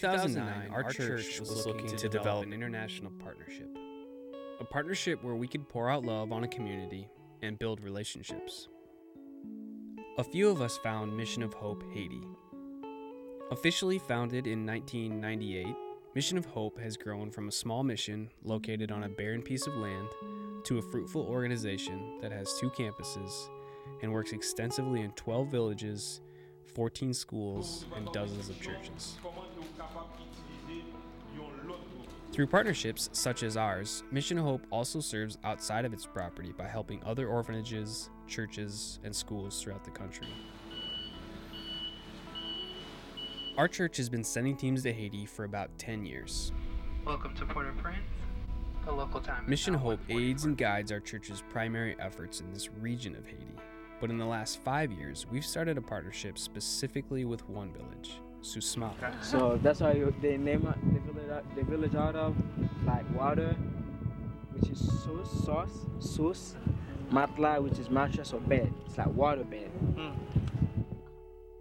2009, our church was looking to develop an international partnership. A partnership where we could pour out love on a community and build relationships. A few of us found Mission of Hope Haiti. Officially founded in 1998, Mission of Hope has grown from a small mission located on a barren piece of land to a fruitful organization that has two campuses and works extensively in 12 villages, 14 schools, and dozens of churches. Through partnerships such as ours, Mission Hope also serves outside of its property by helping other orphanages, churches, and schools throughout the country. Our church has been sending teams to Haiti for about 10 years. Welcome to Port-au-Prince. The local time. Mission Hope aids and guides our church's primary efforts in this region of Haiti. But in the last five years, we've started a partnership specifically with one village, Susma. So that's why they name it- the village, out- of like water, which is sauce, sauce, sauce, matla, which is mattress or bed. It's like water bed. Hmm.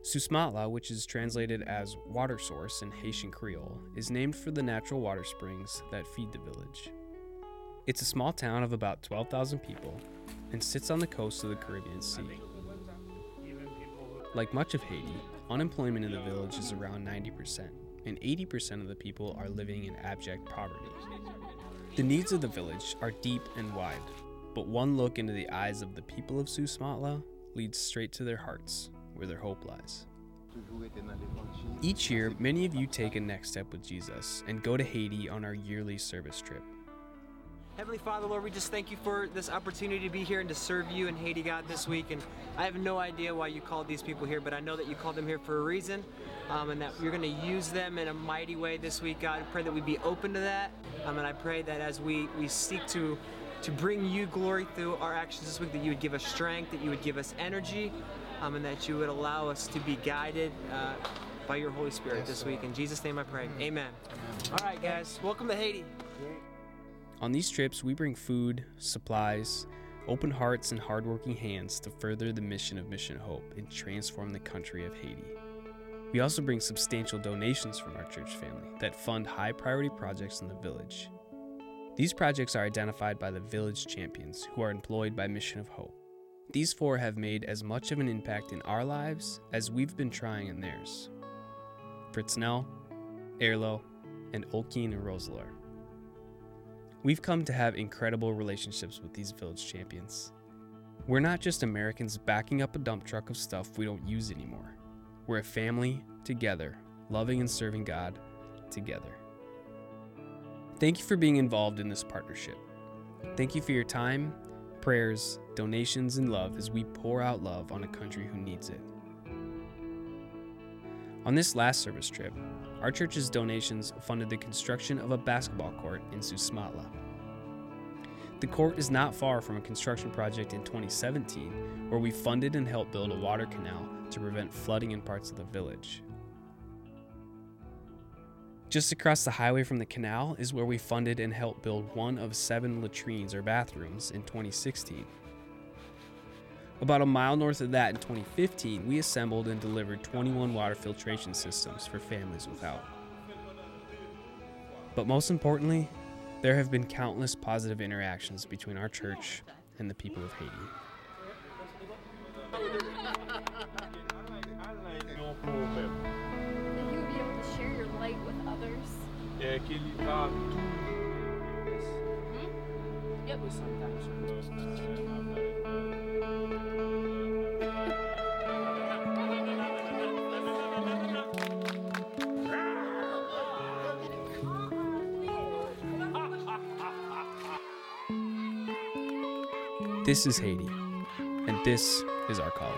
Source Matelas, which is translated as water source in Haitian Creole, is named for the natural water springs that feed the village. It's a small town of about 12,000 people and sits on the coast of the Caribbean Sea. Like much of Haiti, unemployment in the village is around 90%, and 80% of the people are living in abject poverty. The needs of the village are deep and wide, but one look into the eyes of the people of Source Matelas leads straight to their hearts, where their hope lies. Each year, many of you take a next step with Jesus and go to Haiti on our yearly service trip. Heavenly Father, Lord, we just thank you for this opportunity to be here and to serve you in Haiti, God, this week. And I have no idea why you called these people here, but I know that you called them here for a reason um, and that you're going to use them in a mighty way this week, God. I pray that we be open to that. Um, and I pray that as we, we seek to, to bring you glory through our actions this week, that you would give us strength, that you would give us energy, um, and that you would allow us to be guided uh, by your Holy Spirit this week. In Jesus' name I pray. Amen. All right, guys, welcome to Haiti. On these trips, we bring food, supplies, open hearts, and hardworking hands to further the mission of Mission Hope and transform the country of Haiti. We also bring substantial donations from our church family that fund high priority projects in the village. These projects are identified by the village champions who are employed by Mission of Hope. These four have made as much of an impact in our lives as we've been trying in theirs. Fritznell, Erlo, and Olkeen and. We've come to have incredible relationships with these village champions. We're not just Americans backing up a dump truck of stuff we don't use anymore. We're a family together, loving and serving God together. Thank you for being involved in this partnership. Thank you for your time, prayers, donations, and love as we pour out love on a country who needs it. On this last service trip, our church's donations funded the construction of a basketball court in Source Matelas. The court is not far from a construction project in 2017 where we funded and helped build a water canal to prevent flooding in parts of the village. Just across the highway from the canal is where we funded and helped build one of seven latrines or bathrooms in 2016. About a mile north of that in 2015, we assembled and delivered 21 water filtration systems for families without. But most importantly, there have been countless positive interactions between our church and the people of Haiti. that This is Haiti, and this is our calling.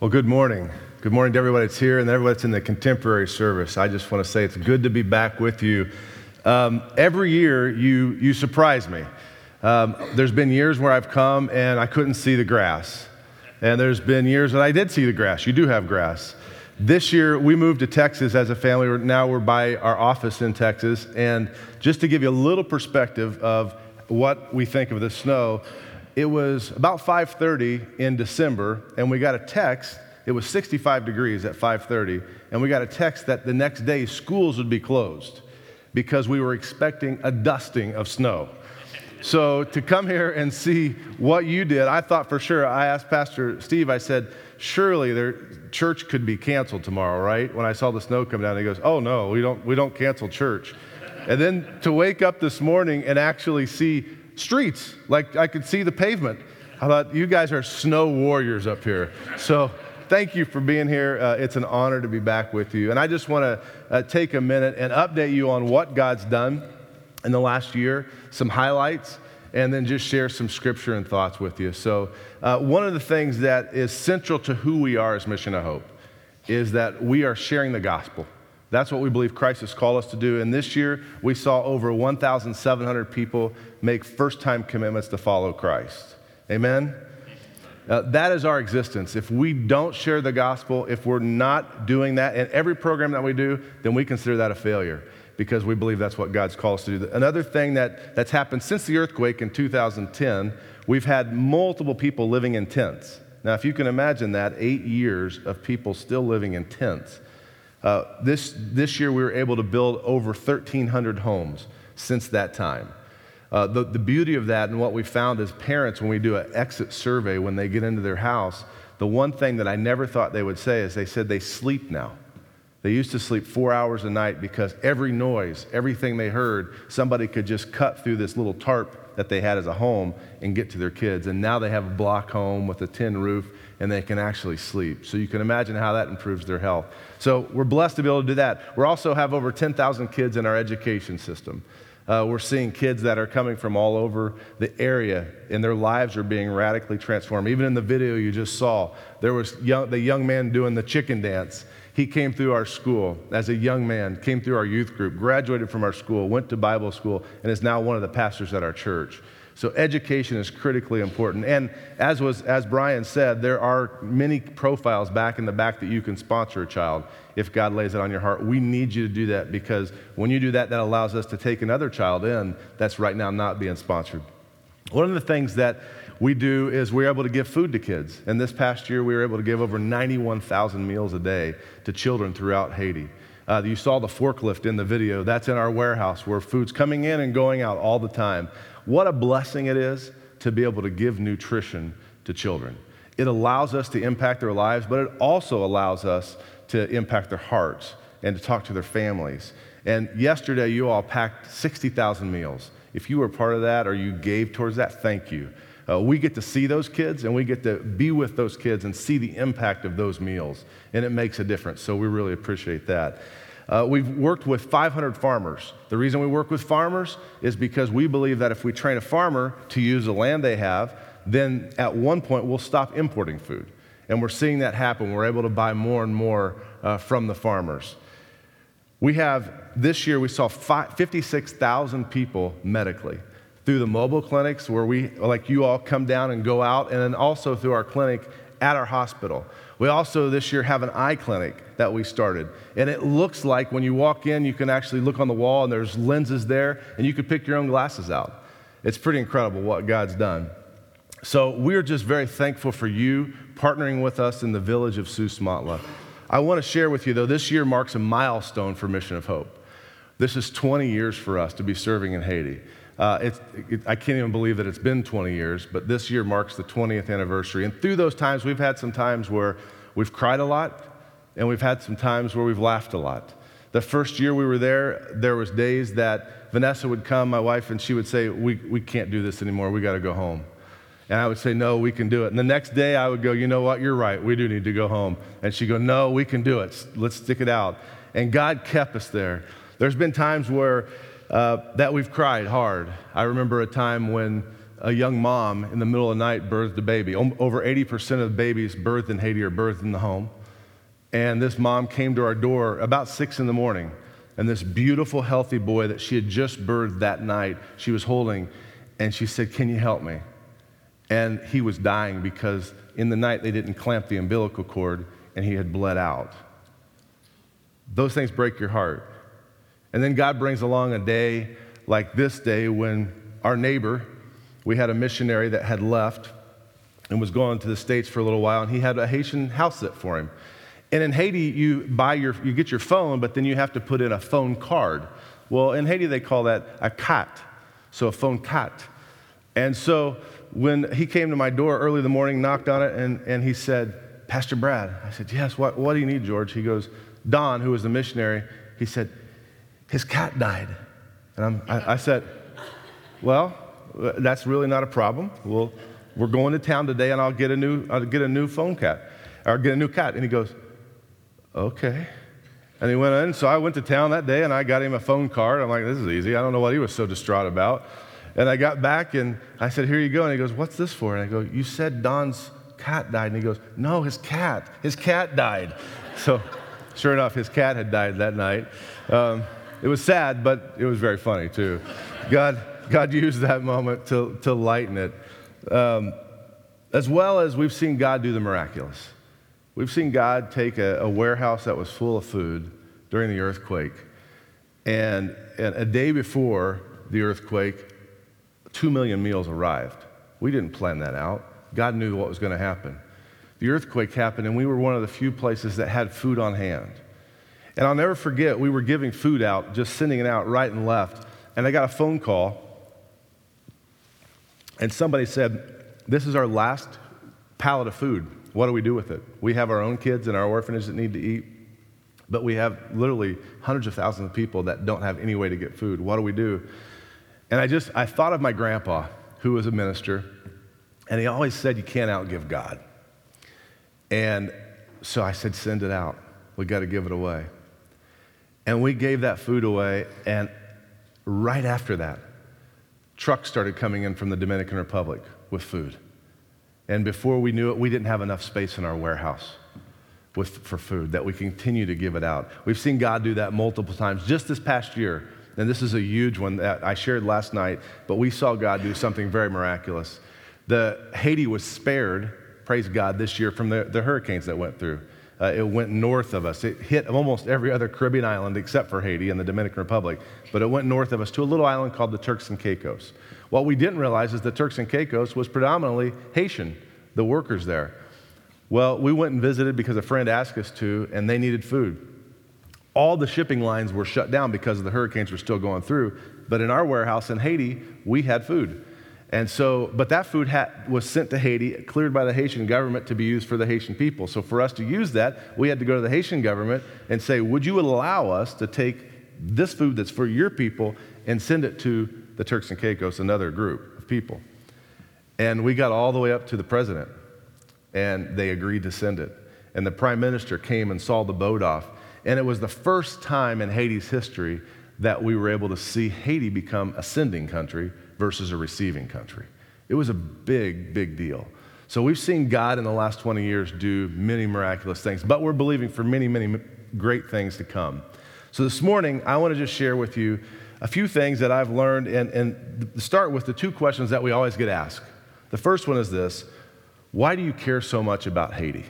Well, good morning. Good morning to everybody that's here and everybody that's in the contemporary service. I just want to say it's good to be back with you. Um, every year, you, you surprise me. Um, there's been years where I've come and I couldn't see the grass. And there's been years that I did see the grass. You do have grass. This year, we moved to Texas as a family. Now we're by our office in Texas. And just to give you a little perspective of what we think of the snow, it was about 5:30 in December, and we got a text. It was 65 degrees at 5:30, and we got a text that the next day schools would be closed because we were expecting a dusting of snow. So to come here and see what you did, I thought for sure. I asked Pastor Steve. I said, "Surely their church could be canceled tomorrow, right?" When I saw the snow come down, he goes, "Oh no, we don't. We don't cancel church." And then to wake up this morning and actually see streets, like I could see the pavement. I thought you guys are snow warriors up here. So thank you for being here. Uh, it's an honor to be back with you. And I just want to uh, take a minute and update you on what God's done in the last year, some highlights, and then just share some scripture and thoughts with you. So, uh, one of the things that is central to who we are as Mission of Hope is that we are sharing the gospel. That's what we believe Christ has called us to do. And this year, we saw over 1,700 people make first time commitments to follow Christ. Amen? Uh, that is our existence. If we don't share the gospel, if we're not doing that in every program that we do, then we consider that a failure because we believe that's what God's called us to do. Another thing that, that's happened since the earthquake in 2010, we've had multiple people living in tents. Now, if you can imagine that, eight years of people still living in tents. Uh, this, this year, we were able to build over 1,300 homes since that time. Uh, the, the beauty of that and what we found as parents when we do an exit survey when they get into their house, the one thing that I never thought they would say is they said they sleep now. They used to sleep four hours a night because every noise, everything they heard, somebody could just cut through this little tarp that they had as a home and get to their kids. And now they have a block home with a tin roof and they can actually sleep. So you can imagine how that improves their health. So we're blessed to be able to do that. We also have over 10,000 kids in our education system. Uh, we're seeing kids that are coming from all over the area, and their lives are being radically transformed. Even in the video you just saw, there was young, the young man doing the chicken dance. He came through our school as a young man, came through our youth group, graduated from our school, went to Bible school, and is now one of the pastors at our church. So education is critically important. And as was as Brian said, there are many profiles back in the back that you can sponsor a child if God lays it on your heart. We need you to do that because when you do that, that allows us to take another child in that's right now not being sponsored. One of the things that we do is we're able to give food to kids. And this past year, we were able to give over 91,000 meals a day to children throughout Haiti. Uh, you saw the forklift in the video. That's in our warehouse where food's coming in and going out all the time. What a blessing it is to be able to give nutrition to children. It allows us to impact their lives, but it also allows us to impact their hearts and to talk to their families. And yesterday, you all packed 60,000 meals. If you were part of that or you gave towards that, thank you. Uh, we get to see those kids and we get to be with those kids and see the impact of those meals. And it makes a difference. So we really appreciate that. Uh, we've worked with 500 farmers. The reason we work with farmers is because we believe that if we train a farmer to use the land they have, then at one point we'll stop importing food. And we're seeing that happen. We're able to buy more and more uh, from the farmers. We have, this year, we saw 56,000 people medically through the mobile clinics where we, like you all, come down and go out, and then also through our clinic at our hospital. We also this year have an eye clinic that we started. And it looks like when you walk in, you can actually look on the wall and there's lenses there and you can pick your own glasses out. It's pretty incredible what God's done. So we're just very thankful for you partnering with us in the village of Source Matelas. I want to share with you, though, this year marks a milestone for Mission of Hope. This is 20 years for us to be serving in Haiti. Uh, it, I can't even believe that it's been 20 years, but this year marks the 20th anniversary. And through those times, we've had some times where we've cried a lot, and we've had some times where we've laughed a lot. The first year we were there, there was days that Vanessa would come, my wife, and she would say, we, we can't do this anymore. We got to go home. And I would say, no, we can do it. And the next day I would go, you know what, you're right. We do need to go home. And she'd go, no, we can do it. Let's stick it out. And God kept us there. There's been times where uh, that we've cried hard. I remember a time when a young mom in the middle of the night birthed a baby. Over 80% of babies birthed in Haiti are birthed in the home. And this mom came to our door about six in the morning. And this beautiful, healthy boy that she had just birthed that night, she was holding, and she said, Can you help me? And he was dying because in the night they didn't clamp the umbilical cord and he had bled out. those things break your heart. And then God brings along a day like this day when our neighbor, we had a missionary that had left and was going to the States for a little while, and he had a Haitian house sit for him. And in Haiti, you buy your, you get your phone, but then you have to put in a phone card. Well, in Haiti, they call that a cat, so a phone cat. And so when he came to my door early in the morning, knocked on it, and, and he said, Pastor Brad. I said, Yes, what, what do you need, George? He goes, Don, who was the missionary, he said, His cat died. And I, I said, Well, that's really not a problem. Well, we're going to town today, and I'll get a new, I'll get a new phone cat, or get a new cat. And he goes, Okay. And he went in. So I went to town that day and I got him a phone card. I'm like, this is easy. I don't know what he was so distraught about. And I got back and I said, here you go. And he goes, what's this for? And I go, you said Don's cat died. And he goes, no, his cat. His cat died. So sure enough, his cat had died that night. Um, it was sad, but it was very funny too. God, God used that moment to, to lighten it. Um, as well as we've seen God do the miraculous. We've seen God take a, a warehouse that was full of food during the earthquake, and, and a day before the earthquake, two million meals arrived. We didn't plan that out. God knew what was going to happen. The earthquake happened, and we were one of the few places that had food on hand. And I'll never forget, we were giving food out, just sending it out right and left. And I got a phone call, and somebody said, This is our last pallet of food. What do we do with it? We have our own kids in our orphanage that need to eat, but we have literally hundreds of thousands of people that don't have any way to get food. What do we do? And I just, I thought of my grandpa, who was a minister, and he always said, You can't outgive God. And so I said, Send it out. We got to give it away. And we gave that food away, and right after that, trucks started coming in from the Dominican Republic with food. And before we knew it, we didn't have enough space in our warehouse with, for food that we continue to give it out. We've seen God do that multiple times just this past year. And this is a huge one that I shared last night, but we saw God do something very miraculous. The Haiti was spared, praise God, this year from the, the hurricanes that went through. Uh, it went north of us. It hit almost every other Caribbean island except for Haiti and the Dominican Republic, but it went north of us to a little island called the Turks and Caicos. What we didn't realize is the Turks and Caicos was predominantly Haitian, the workers there. Well, we went and visited because a friend asked us to, and they needed food. All the shipping lines were shut down because the hurricanes were still going through, but in our warehouse in Haiti, we had food. And so, but that food had, was sent to Haiti, cleared by the Haitian government to be used for the Haitian people. So, for us to use that, we had to go to the Haitian government and say, Would you allow us to take this food that's for your people and send it to the Turks and Caicos, another group of people. And we got all the way up to the president, and they agreed to send it. And the prime minister came and saw the boat off. And it was the first time in Haiti's history that we were able to see Haiti become a sending country versus a receiving country. It was a big, big deal. So we've seen God in the last 20 years do many miraculous things, but we're believing for many, many great things to come. So this morning, I want to just share with you a few things that I've learned and, and start with the two questions that we always get asked. The first one is this Why do you care so much about Haiti?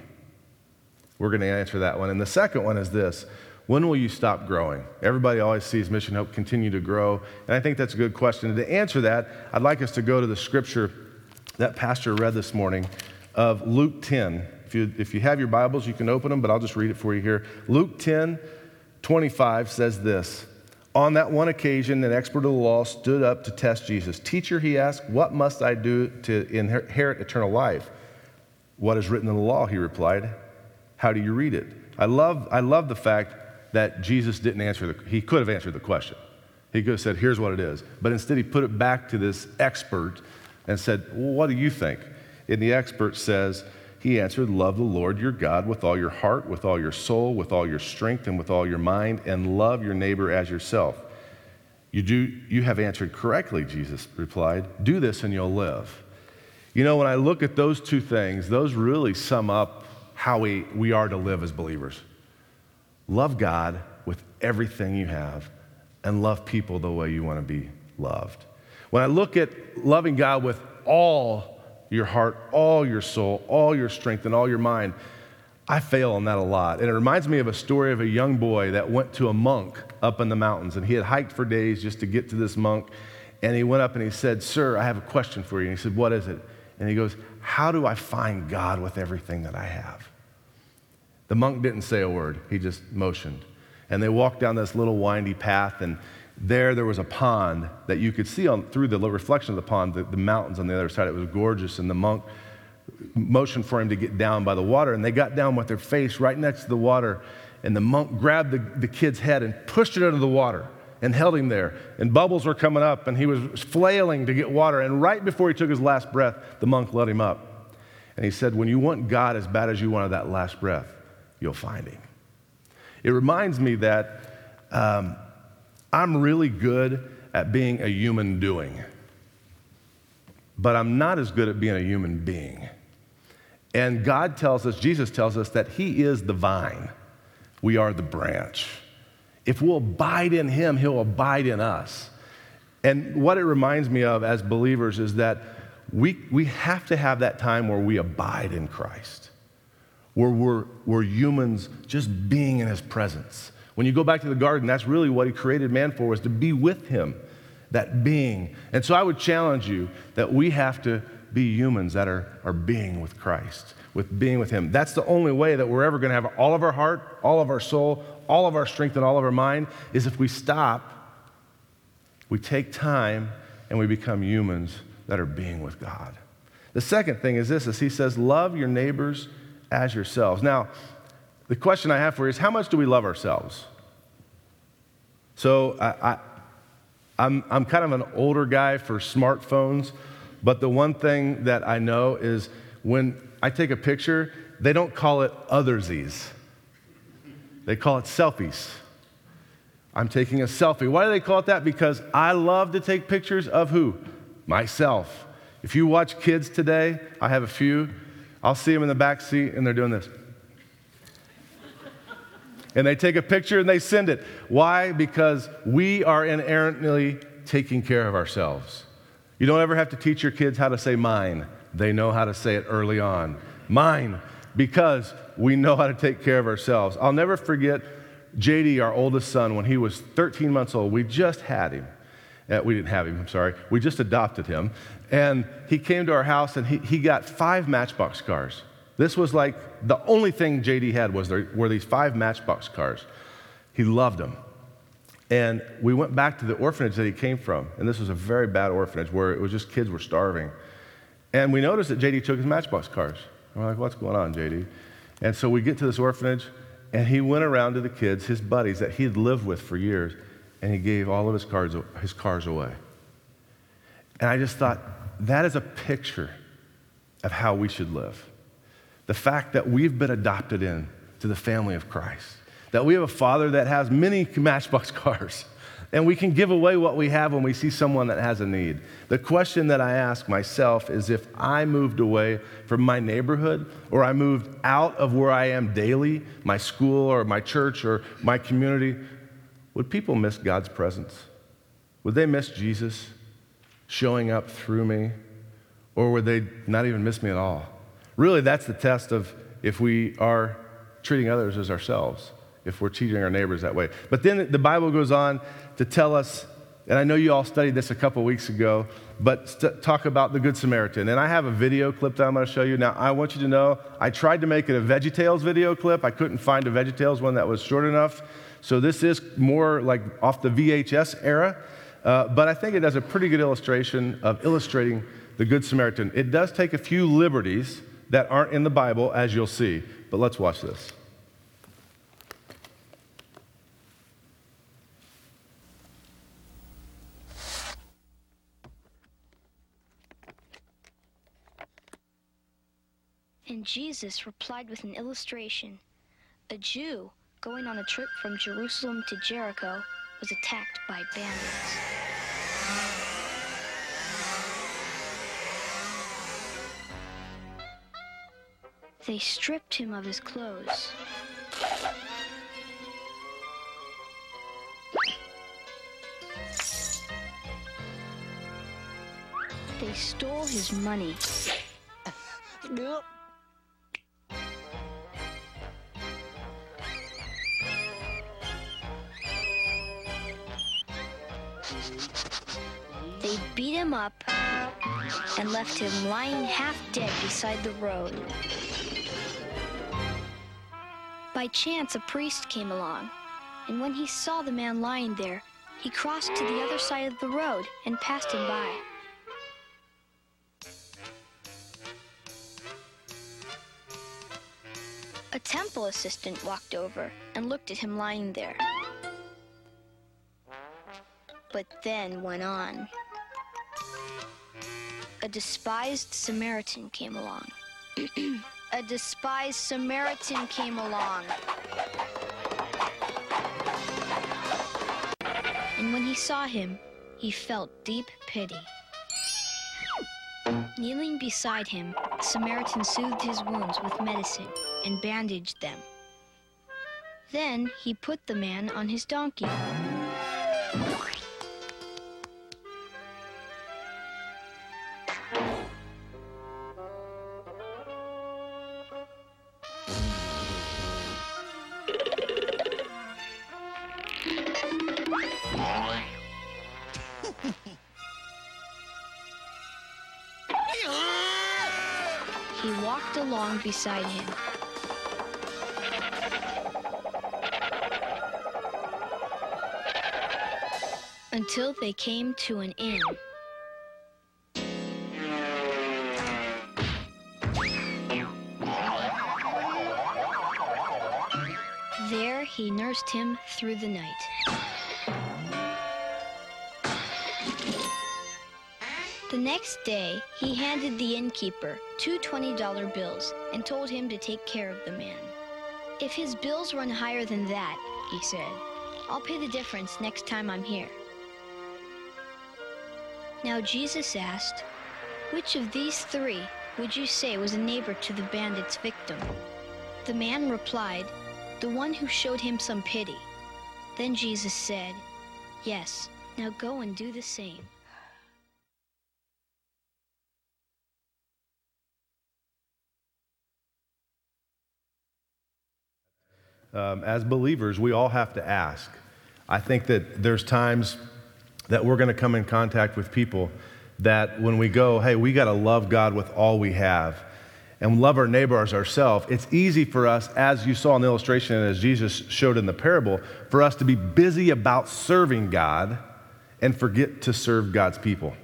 We're going to answer that one. And the second one is this When will you stop growing? Everybody always sees Mission Hope continue to grow. And I think that's a good question. And to answer that, I'd like us to go to the scripture that Pastor read this morning of Luke 10. If you, if you have your Bibles, you can open them, but I'll just read it for you here. Luke 10, 25 says this on that one occasion, an expert of the law stood up to test Jesus. Teacher, he asked, What must I do to inherit eternal life? What is written in the law? He replied. How do you read it? I love, I love the fact that Jesus didn't answer the he could have answered the question. He could have said, Here's what it is. But instead, he put it back to this expert and said, well, What do you think? And the expert says, he answered, Love the Lord your God with all your heart, with all your soul, with all your strength, and with all your mind, and love your neighbor as yourself. You, do, you have answered correctly, Jesus replied. Do this and you'll live. You know, when I look at those two things, those really sum up how we, we are to live as believers. Love God with everything you have, and love people the way you want to be loved. When I look at loving God with all your heart, all your soul, all your strength, and all your mind. I fail on that a lot. And it reminds me of a story of a young boy that went to a monk up in the mountains. And he had hiked for days just to get to this monk. And he went up and he said, Sir, I have a question for you. And he said, What is it? And he goes, How do I find God with everything that I have? The monk didn't say a word, he just motioned. And they walked down this little windy path, and there there was a pond that you could see on, through the reflection of the pond, the, the mountains on the other side. It was gorgeous, and the monk motioned for him to get down by the water, and they got down with their face right next to the water. And the monk grabbed the, the kid's head and pushed it under the water and held him there. And bubbles were coming up, and he was flailing to get water. And right before he took his last breath, the monk let him up. And he said, When you want God as bad as you wanted that last breath, you'll find him. It reminds me that um, I'm really good at being a human doing, but I'm not as good at being a human being. And God tells us, Jesus tells us that He is the vine, we are the branch. If we'll abide in Him, He'll abide in us. And what it reminds me of as believers is that we, we have to have that time where we abide in Christ, where we're, we're humans just being in His presence. When you go back to the garden, that's really what He created man for, was to be with Him, that being. And so I would challenge you that we have to be humans that are, are being with Christ, with being with Him. That's the only way that we're ever going to have all of our heart, all of our soul, all of our strength, and all of our mind, is if we stop, we take time, and we become humans that are being with God. The second thing is this, is he says, love your neighbors as yourselves. Now, the question I have for you is how much do we love ourselves? So I, I, I'm, I'm kind of an older guy for smartphones. But the one thing that I know is when I take a picture, they don't call it othersies, they call it selfies. I'm taking a selfie. Why do they call it that? Because I love to take pictures of who? Myself. If you watch kids today, I have a few, I'll see them in the back seat and they're doing this. and they take a picture and they send it. Why? Because we are inherently taking care of ourselves. You don't ever have to teach your kids how to say mine. They know how to say it early on. Mine, because we know how to take care of ourselves. I'll never forget JD, our oldest son, when he was 13 months old. We just had him. Uh, we didn't have him, I'm sorry. We just adopted him. And he came to our house and he, he got five Matchbox cars. This was like the only thing JD had was there were these five Matchbox cars. He loved them. And we went back to the orphanage that he came from. And this was a very bad orphanage where it was just kids were starving. And we noticed that JD took his Matchbox cars. We're like, what's going on, JD? And so we get to this orphanage, and he went around to the kids, his buddies that he'd lived with for years, and he gave all of his cars, his cars away. And I just thought, that is a picture of how we should live. The fact that we've been adopted in to the family of Christ that we have a father that has many Matchbox cars. And we can give away what we have when we see someone that has a need. The question that I ask myself is if I moved away from my neighborhood or I moved out of where I am daily, my school or my church or my community, would people miss God's presence? Would they miss Jesus showing up through me? Or would they not even miss me at all? Really, that's the test of if we are treating others as ourselves if we're treating our neighbors that way. But then the Bible goes on to tell us, and I know you all studied this a couple weeks ago, but st- talk about the Good Samaritan. And I have a video clip that I'm going to show you. Now, I want you to know I tried to make it a VeggieTales video clip. I couldn't find a VeggieTales one that was short enough. So this is more like off the VHS era. Uh, but I think it does a pretty good illustration of illustrating the Good Samaritan. It does take a few liberties that aren't in the Bible, as you'll see. But let's watch this. And Jesus replied with an illustration. A Jew going on a trip from Jerusalem to Jericho was attacked by bandits. They stripped him of his clothes. They stole his money. Him up and left him lying half dead beside the road. By chance, a priest came along, and when he saw the man lying there, he crossed to the other side of the road and passed him by. A temple assistant walked over and looked at him lying there. But then went on. A despised Samaritan came along. A despised Samaritan came along. And when he saw him, he felt deep pity. Kneeling beside him, the Samaritan soothed his wounds with medicine and bandaged them. Then he put the man on his donkey. Beside him. Until they came to an inn. There he nursed him through the night. Next day, he handed the innkeeper two $20 bills and told him to take care of the man. If his bills run higher than that, he said, I'll pay the difference next time I'm here. Now Jesus asked, Which of these three would you say was a neighbor to the bandit's victim? The man replied, The one who showed him some pity. Then Jesus said, Yes, now go and do the same. Um, as believers, we all have to ask. I think that there's times that we're going to come in contact with people that when we go, hey, we got to love God with all we have and love our neighbor as ourselves, it's easy for us, as you saw in the illustration and as Jesus showed in the parable, for us to be busy about serving God and forget to serve God's people.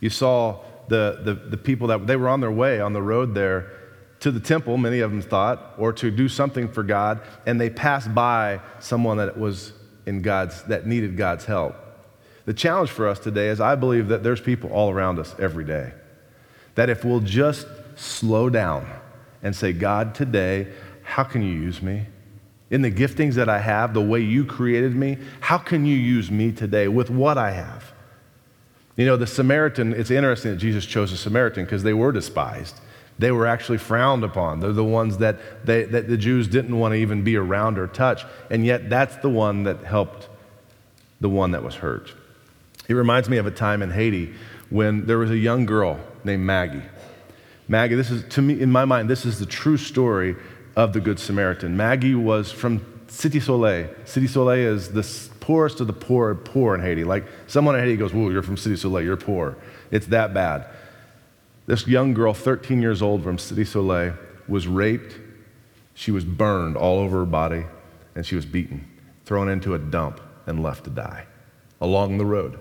You saw the, the, the people that they were on their way on the road there to the temple, many of them thought, or to do something for God, and they passed by someone that was in God's that needed God's help. The challenge for us today is I believe that there's people all around us every day. That if we'll just slow down and say, God, today, how can you use me? In the giftings that I have, the way you created me, how can you use me today with what I have? You know, the Samaritan, it's interesting that Jesus chose a Samaritan because they were despised. They were actually frowned upon. They're the ones that, they, that the Jews didn't want to even be around or touch. And yet, that's the one that helped the one that was hurt. It reminds me of a time in Haiti when there was a young girl named Maggie. Maggie, this is, to me, in my mind, this is the true story of the Good Samaritan. Maggie was from Cité Soleil. Cité Soleil is the poorest of the poor, poor in Haiti. Like someone in Haiti goes, Whoa, you're from Cité Soleil, you're poor. It's that bad. This young girl, 13 years old from Cité Soleil, was raped. She was burned all over her body, and she was beaten, thrown into a dump, and left to die along the road.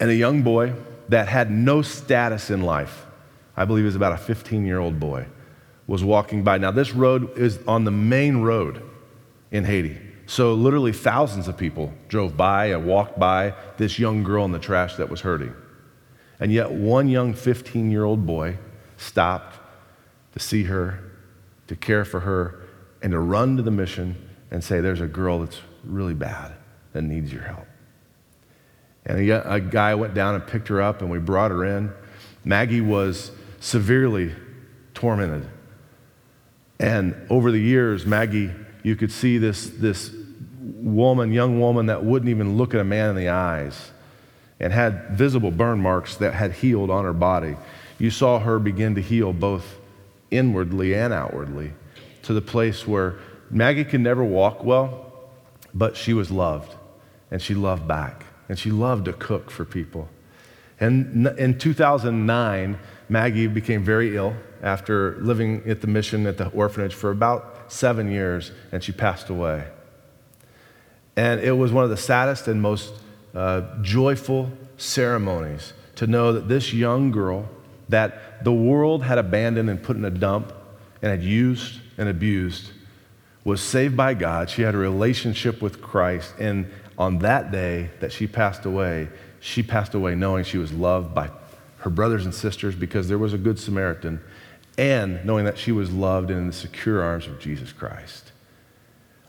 And a young boy that had no status in life, I believe was about a 15 year old boy, was walking by. Now, this road is on the main road in Haiti. So, literally, thousands of people drove by and walked by this young girl in the trash that was hurting. And yet, one young 15 year old boy stopped to see her, to care for her, and to run to the mission and say, There's a girl that's really bad that needs your help. And a, a guy went down and picked her up, and we brought her in. Maggie was severely tormented. And over the years, Maggie, you could see this, this woman, young woman, that wouldn't even look at a man in the eyes and had visible burn marks that had healed on her body. You saw her begin to heal both inwardly and outwardly to the place where Maggie could never walk well, but she was loved and she loved back and she loved to cook for people. And in 2009, Maggie became very ill after living at the mission at the orphanage for about seven years, and she passed away. And it was one of the saddest and most uh, joyful ceremonies to know that this young girl that the world had abandoned and put in a dump and had used and abused was saved by God. She had a relationship with Christ. And on that day that she passed away, she passed away knowing she was loved by her brothers and sisters because there was a good Samaritan, and knowing that she was loved in the secure arms of Jesus Christ.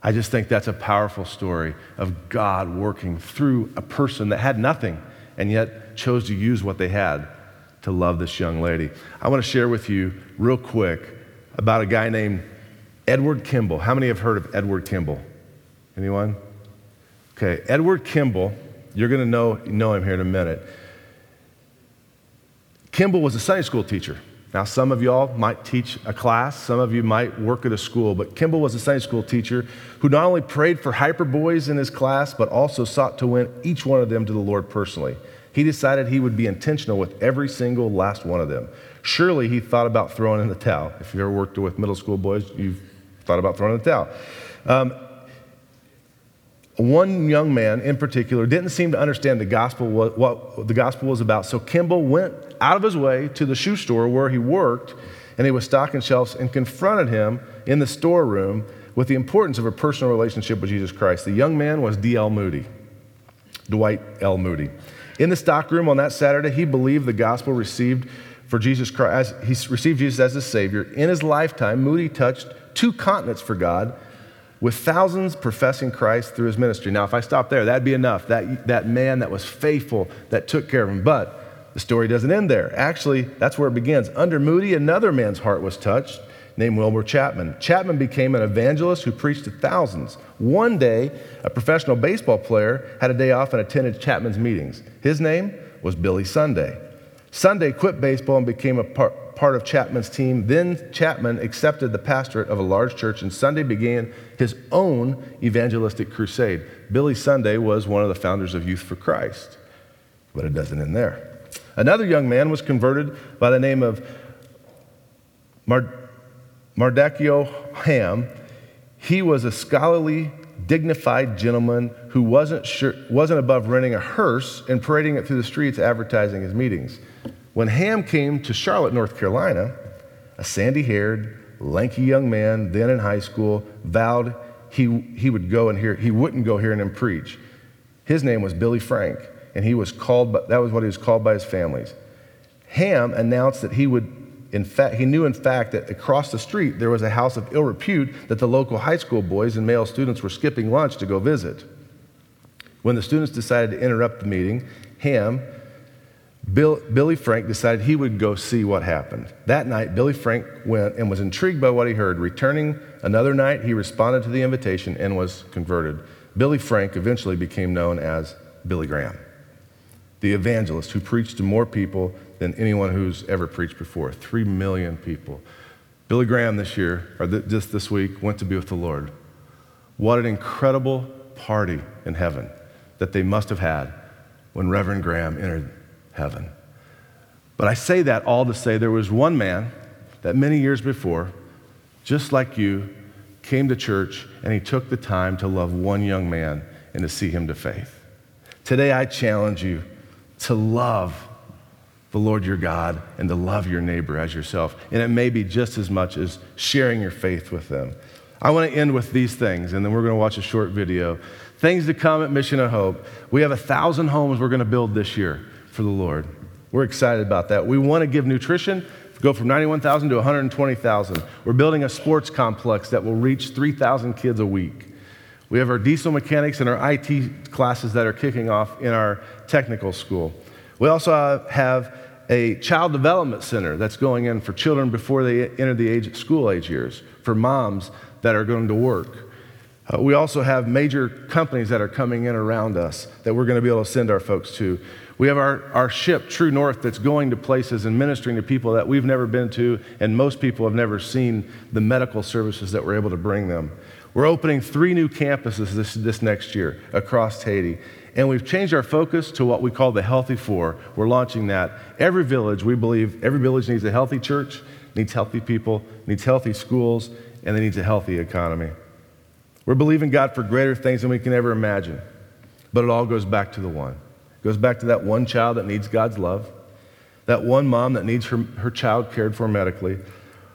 I just think that's a powerful story of God working through a person that had nothing and yet chose to use what they had to love this young lady. I want to share with you, real quick, about a guy named Edward Kimball. How many have heard of Edward Kimball? Anyone? Okay, Edward Kimball, you're going to know, know him here in a minute. Kimball was a Sunday school teacher. Now, some of y'all might teach a class, some of you might work at a school, but Kimball was a Sunday school teacher who not only prayed for hyper boys in his class, but also sought to win each one of them to the Lord personally. He decided he would be intentional with every single last one of them. Surely he thought about throwing in the towel. If you've ever worked with middle school boys, you've thought about throwing in the towel. Um, one young man in particular didn't seem to understand the gospel, what, the gospel was about. So Kimball went out of his way to the shoe store where he worked, and he was stocking shelves and confronted him in the storeroom with the importance of a personal relationship with Jesus Christ. The young man was D.L. Moody, Dwight L. Moody. In the stockroom on that Saturday, he believed the gospel received for Jesus Christ. He received Jesus as his Savior. In his lifetime, Moody touched two continents for God with thousands professing Christ through his ministry. Now, if I stop there, that'd be enough. That, that man that was faithful, that took care of him. But the story doesn't end there. Actually, that's where it begins. Under Moody, another man's heart was touched named Wilbur Chapman. Chapman became an evangelist who preached to thousands. One day, a professional baseball player had a day off and attended Chapman's meetings. His name was Billy Sunday. Sunday quit baseball and became a part part of Chapman's team. Then Chapman accepted the pastorate of a large church, and Sunday began his own evangelistic crusade. Billy Sunday was one of the founders of Youth for Christ, but it doesn't end there. Another young man was converted by the name of Mard- Mardochio Ham. He was a scholarly, dignified gentleman who wasn't, sure, wasn't above renting a hearse and parading it through the streets advertising his meetings. When Ham came to Charlotte, North Carolina, a sandy haired, lanky young man, then in high school, vowed he, he would go and hear, he wouldn't go hearing him preach. His name was Billy Frank, and he was called, by, that was what he was called by his families. Ham announced that he would, in fact, he knew in fact that across the street there was a house of ill repute that the local high school boys and male students were skipping lunch to go visit. When the students decided to interrupt the meeting, Ham Bill, Billy Frank decided he would go see what happened. That night, Billy Frank went and was intrigued by what he heard. Returning another night, he responded to the invitation and was converted. Billy Frank eventually became known as Billy Graham, the evangelist who preached to more people than anyone who's ever preached before three million people. Billy Graham this year, or th- just this week, went to be with the Lord. What an incredible party in heaven that they must have had when Reverend Graham entered heaven. But I say that all to say there was one man that many years before, just like you, came to church and he took the time to love one young man and to see him to faith. Today, I challenge you to love the Lord your God and to love your neighbor as yourself. And it may be just as much as sharing your faith with them. I want to end with these things, and then we're going to watch a short video. Things to come at Mission of Hope. We have a thousand homes we're going to build this year for the Lord. We're excited about that. We want to give nutrition, go from 91,000 to 120,000. We're building a sports complex that will reach 3,000 kids a week. We have our diesel mechanics and our IT classes that are kicking off in our technical school. We also have a child development center that's going in for children before they enter the age, school age years, for moms that are going to work. Uh, we also have major companies that are coming in around us that we're going to be able to send our folks to. We have our, our ship, True North, that's going to places and ministering to people that we've never been to, and most people have never seen the medical services that we're able to bring them. We're opening three new campuses this, this next year across Haiti. And we've changed our focus to what we call the Healthy Four. We're launching that. Every village, we believe, every village needs a healthy church, needs healthy people, needs healthy schools, and they needs a healthy economy. We're believing God for greater things than we can ever imagine. But it all goes back to the one. Goes back to that one child that needs God's love, that one mom that needs her, her child cared for medically,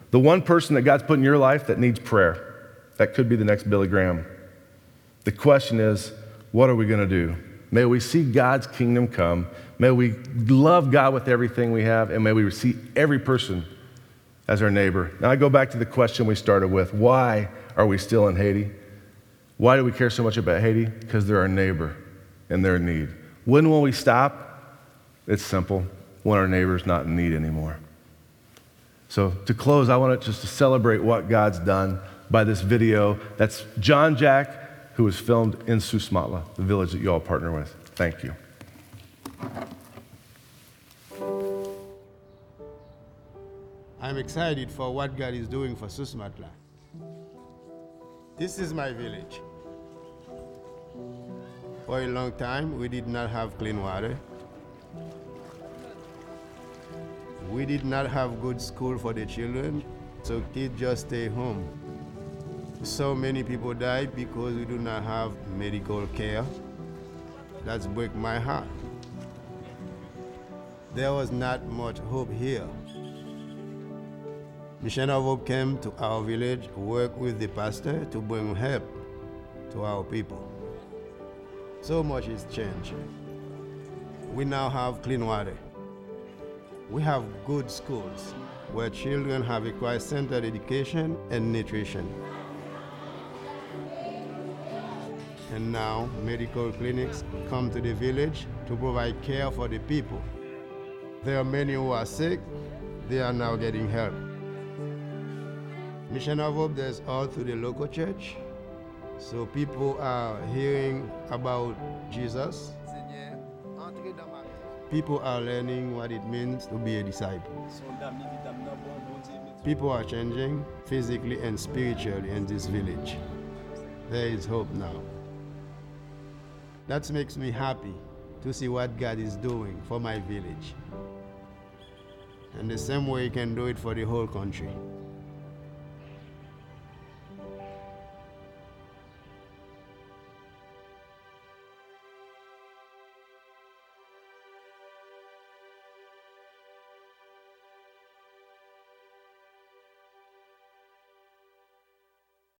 the one person that God's put in your life that needs prayer. That could be the next Billy Graham. The question is, what are we going to do? May we see God's kingdom come. May we love God with everything we have, and may we see every person as our neighbor. Now, I go back to the question we started with why are we still in Haiti? Why do we care so much about Haiti? Because they're our neighbor and they're in need. When will we stop? It's simple when our neighbor's not in need anymore. So, to close, I want to just to celebrate what God's done by this video. That's John Jack who was filmed in Source Matelas, the village that you all partner with. Thank you. I'm excited for what God is doing for Source Matelas. This is my village. For a long time, we did not have clean water. We did not have good school for the children, so kids just stay home. So many people died because we do not have medical care. That's break my heart. There was not much hope here. Mission of Hope came to our village, worked with the pastor to bring help to our people. So much has changed. We now have clean water. We have good schools where children have a Christ-centered education and nutrition. And now medical clinics come to the village to provide care for the people. There are many who are sick, they are now getting help. Mission of Hope does all through the local church. So people are hearing about Jesus. People are learning what it means to be a disciple. People are changing physically and spiritually in this village. There is hope now. That makes me happy to see what God is doing for my village. And the same way He can do it for the whole country.